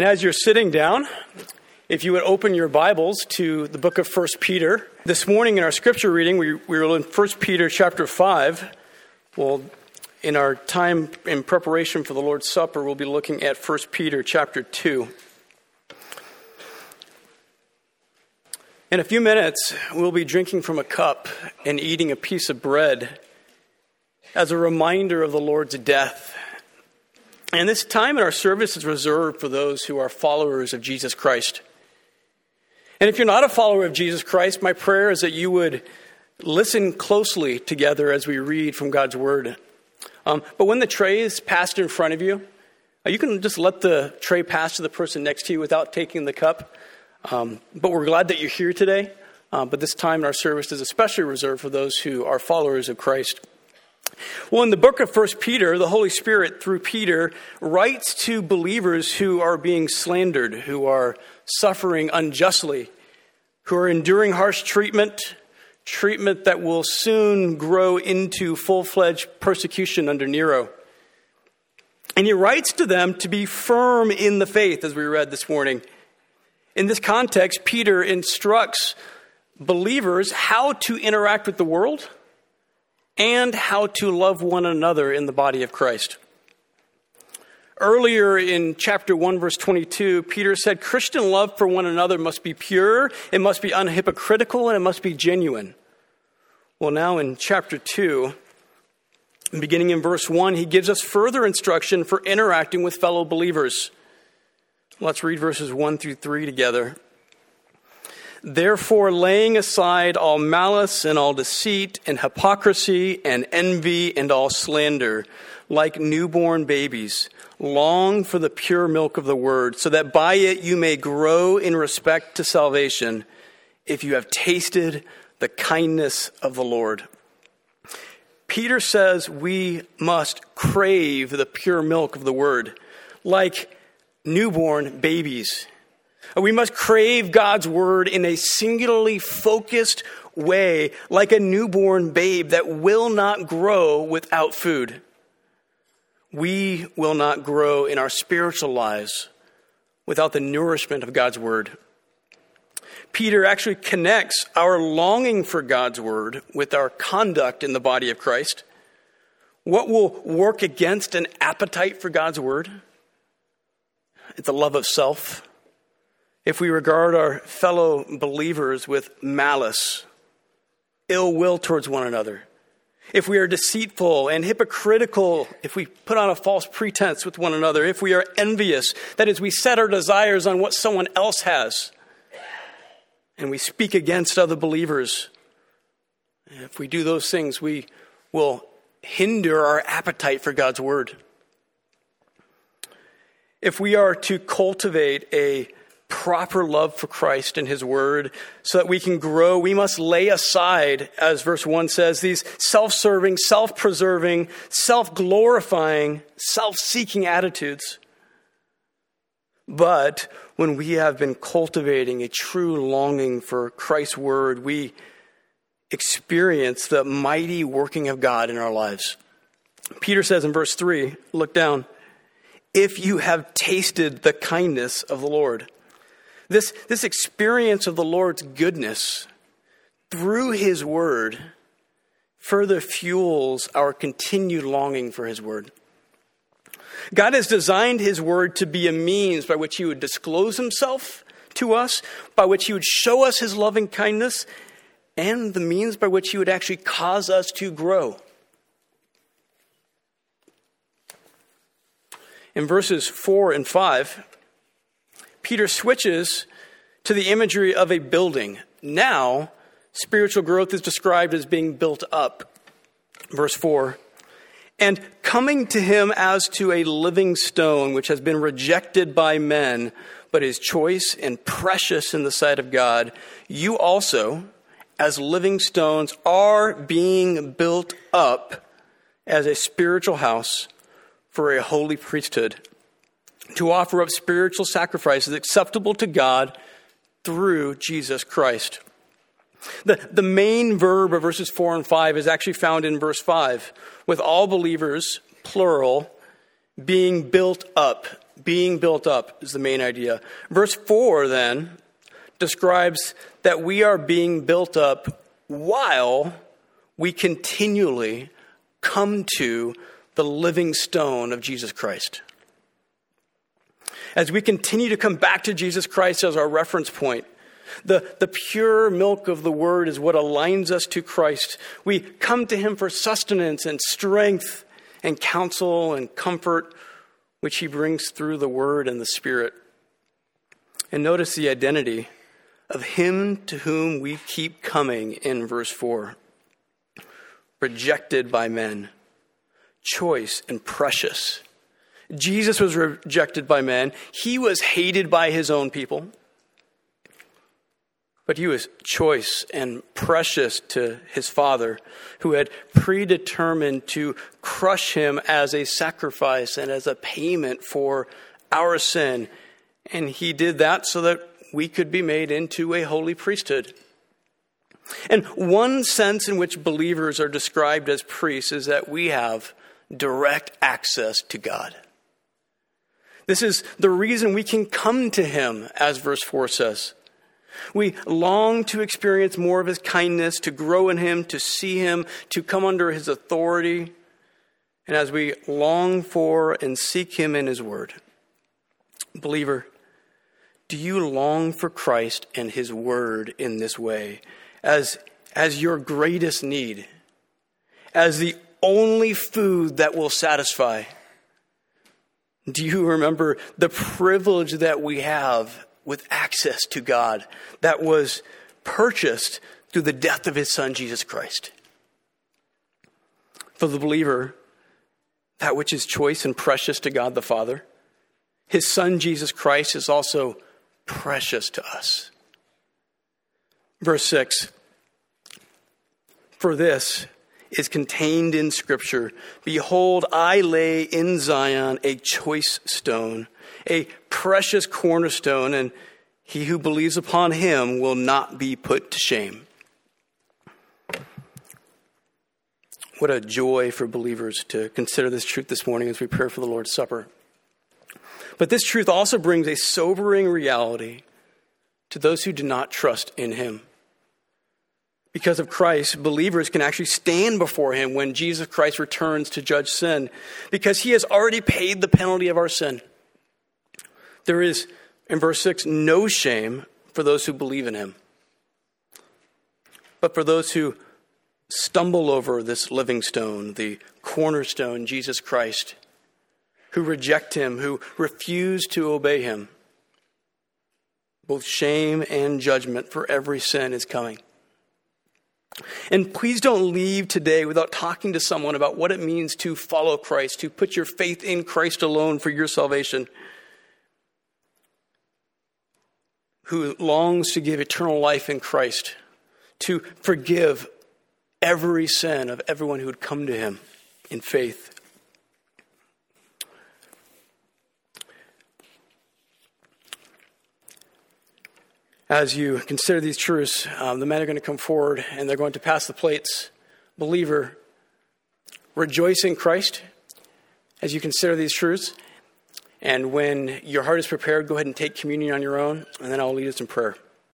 And as you're sitting down, if you would open your Bibles to the book of 1 Peter. This morning in our scripture reading, we, we were in 1 Peter chapter 5. Well, in our time in preparation for the Lord's Supper, we'll be looking at 1 Peter chapter 2. In a few minutes, we'll be drinking from a cup and eating a piece of bread as a reminder of the Lord's death and this time in our service is reserved for those who are followers of Jesus Christ. And if you're not a follower of Jesus Christ, my prayer is that you would listen closely together as we read from God's Word. Um, but when the tray is passed in front of you, uh, you can just let the tray pass to the person next to you without taking the cup. Um, but we're glad that you're here today. Um, but this time in our service is especially reserved for those who are followers of Christ. Well, in the book of 1 Peter, the Holy Spirit, through Peter, writes to believers who are being slandered, who are suffering unjustly, who are enduring harsh treatment, treatment that will soon grow into full fledged persecution under Nero. And he writes to them to be firm in the faith, as we read this morning. In this context, Peter instructs believers how to interact with the world and how to love one another in the body of Christ. Earlier in chapter 1, verse 22, Peter said Christian love for one another must be pure, it must be unhypocritical, and it must be genuine. Well, now in chapter 2, beginning in verse 1, he gives us further instruction for interacting with fellow believers. Let's read verses 1 through 3 together. Therefore, laying aside all malice and all deceit and hypocrisy and envy and all slander, like newborn babies, long for the pure milk of the word, so that by it you may grow in respect to salvation, if you have tasted the kindness of the Lord. Peter says we must crave the pure milk of the word, like newborn babies. We must crave God's word in a singularly focused way, like a newborn babe that will not grow without food. We will not grow in our spiritual lives without the nourishment of God's word. Peter actually connects our longing for God's word with our conduct in the body of Christ. What will work against an appetite for God's word? It's a love of self if we regard our fellow believers with malice, ill will towards one another, if we are deceitful and hypocritical, if we put on a false pretense with one another, if we are envious, that is, we set our desires on what someone else has, and we speak against other believers, if we do those things, we will hinder our appetite for God's word. If we are to cultivate a proper love for Christ and His Word so that we can grow, we must lay aside, as verse 1 says, these self serving, self preserving, self glorifying, self seeking attitudes. But when we have been cultivating a true longing for Christ's Word, we experience the mighty working of God in our lives. Peter says in verse 3, look down, if you have tasted the kindness of the Lord. This, this experience of the Lord's goodness through His Word further fuels our continued longing for His Word. God has designed His Word to be a means by which He would disclose Himself to us, by which He would show us His loving kindness, and the means by which He would actually cause us to grow. In verses 4 and 5, Peter switches to the imagery of a building. Now, spiritual growth is described as being built up. Verse 4 And coming to him as to a living stone, which has been rejected by men, but is choice and precious in the sight of God, you also, as living stones, are being built up as a spiritual house for a holy priesthood to offer up spiritual sacrifices acceptable to God through Jesus Christ. The, the main verb of verses 4 and 5 is actually found in verse 5, with all believers, plural, being built up, being built up is the main idea. Verse 4 then describes that we are being built up while we continually come to the living stone of Jesus Christ. As we continue to come back to Jesus Christ as our reference point, the, the pure milk of the word is what aligns us to Christ. We come to him for sustenance and strength and counsel and comfort, which he brings through the word and the spirit. And notice the identity of him to whom we keep coming in verse 4 rejected by men, choice and precious. Jesus was rejected by men, he was hated by his own people. But he was choice and precious to his father, who had predetermined to crush him as a sacrifice and as a payment for our sin. And he did that so that we could be made into a holy priesthood. And one sense in which believers are described as priests is that we have direct access to God. This is the reason we can come to Him, as verse 4 says. We long to experience more of His kindness, to grow in Him, to see Him, to come under His authority. And as we long for and seek Him in His Word, believer, do you long for Christ and His Word in this way as, as your greatest need, as the only food that will satisfy? Do you remember the privilege that we have with access to God that was purchased through the death of his son, Jesus Christ. For the believer, that which is choice and precious to God the Father, his son, Jesus Christ, is also precious to us. Verse 6 For this is contained in Scripture Behold, I lay in Zion a choice stone a precious cornerstone, and he who believes upon him will not be put to shame. What a joy for believers to consider this truth this morning as we prepare for the Lord's Supper. But this truth also brings a sobering reality to those who do not trust in him. Because of Christ, believers can actually stand before him when Jesus Christ returns to judge sin, because he has already paid the penalty of our sin. There is, in verse 6, no shame for those who believe in him. But for those who stumble over this living stone, the cornerstone, Jesus Christ, who reject him, who refuse to obey him, both shame and judgment for every sin is coming. And please don't leave today without talking to someone about what it means to follow Christ, to put your faith in Christ alone for your salvation. who longs to give eternal life in Christ, to forgive every sin of everyone who would come to him in faith. As you consider these truths, um, the men are going to come forward and they're going to pass the plates. Believer, rejoice in Christ as you consider these truths. And when your heart is prepared, go ahead and take communion on your own, and then I'll lead us in prayer.